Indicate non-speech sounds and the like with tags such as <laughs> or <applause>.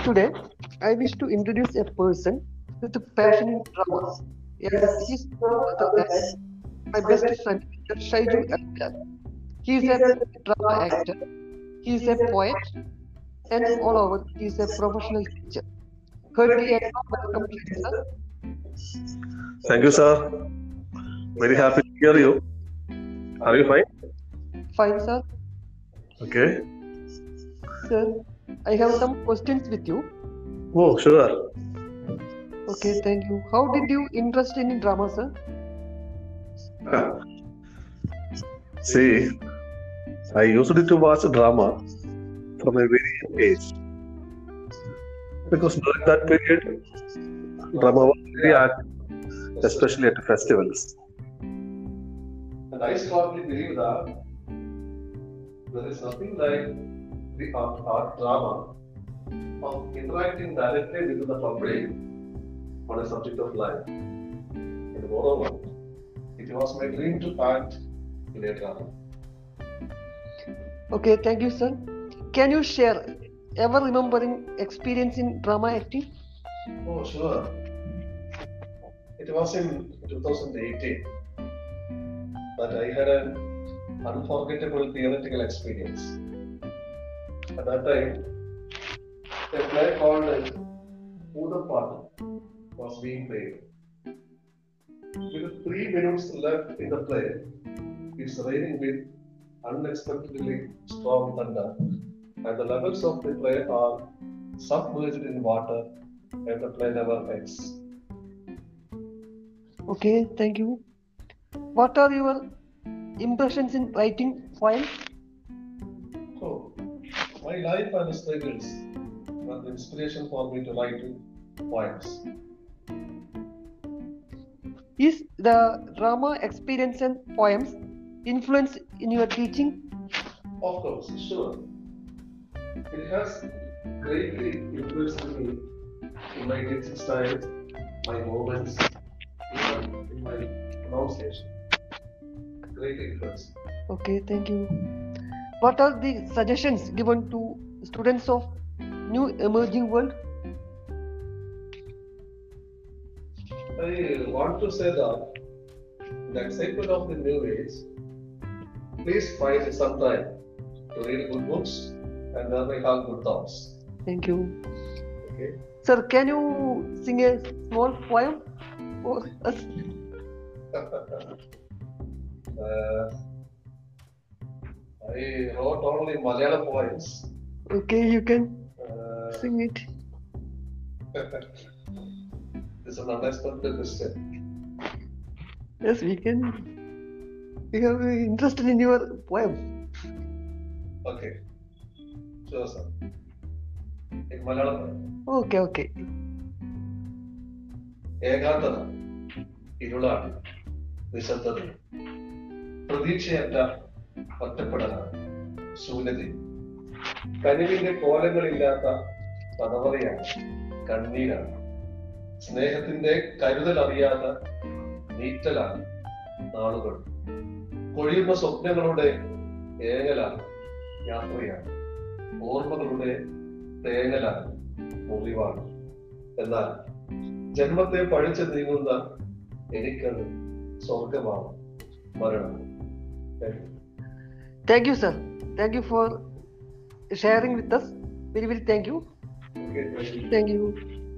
Today, I wish to introduce a person with a passion in dramas. Yes, other than my best friend, Mr. Shaiju Akbar. He is a drama actor, he is a poet, and moreover, he is a professional teacher. Heartily and welcome, sir. Thank you, sir. Very happy to hear you. Are you fine? Fine, sir. Okay. Sir, I have some questions with you. Oh, sure. Okay, thank you. How did you interest in drama, sir? See, I used to watch drama from a very young age. Because during that period, drama was very active, especially at festivals. And I strongly believe that there is nothing like the art, art drama of interacting directly with the public on a subject of life. And moreover, it was my dream to act in a drama. Okay, thank you, sir. Can you share ever remembering experience in drama acting? Oh, sure. It was in 2018 that I had an unforgettable theoretical experience. At that time, a play called Udapadu was being played. With three minutes left in the play, it's raining with unexpectedly strong thunder, and the levels of the play are submerged in water, and the play never ends. Okay, thank you. What are your impressions in writing poems? My life and struggles were the inspiration for me to write poems. Is the drama experience and poems influence in your teaching? Of course, sure. It has greatly influenced me in my teaching style, my movements, even in my pronunciation. Great influence. Okay, thank you. What are the suggestions given to students of new emerging world? I want to say that the excitement of the new age, please find some time to read good books and then we have good thoughts. Thank you. Okay. Sir, can you sing a small poem for us? <laughs> uh, I wrote only Malayalam poems. Okay, you can Uh, sing it. <laughs> this is an unexpected question. Yes, we can. We have interested in your poem. Okay. Sure, sir. In Malayalam, Okay, okay. ഏകാന്തത ഇരുളാണ് നിശബ്ദത പ്രതീക്ഷയറ്റ ഒറ്റപ്പെടലാണ്. ശൂന്യതയും കനിവിന്റെ കോലങ്ങളില്ലാത്ത തടവറയാണ് കണ്ണീരാണ്. സ്നേഹത്തിന്റെ കരുതൽ അറിയാത്ത നീറ്റലാണ് നാളുകൾ. കൊഴിയുന്ന സ്വപ്നങ്ങളുടെ ഏങ്ങലാണ് യാത്രയാണ്. ഓർമ്മകളുടെ തേങ്ങലാണ് മുറിവാണ്. എന്നാൽ ജന്മത്തെ പഴിച്ചു നീങ്ങുന്ന എനിക്കത് സ്വർഗമാണ് മരണം Thank you. Thank you, sir. Thank you for sharing with us. Very, very thank you.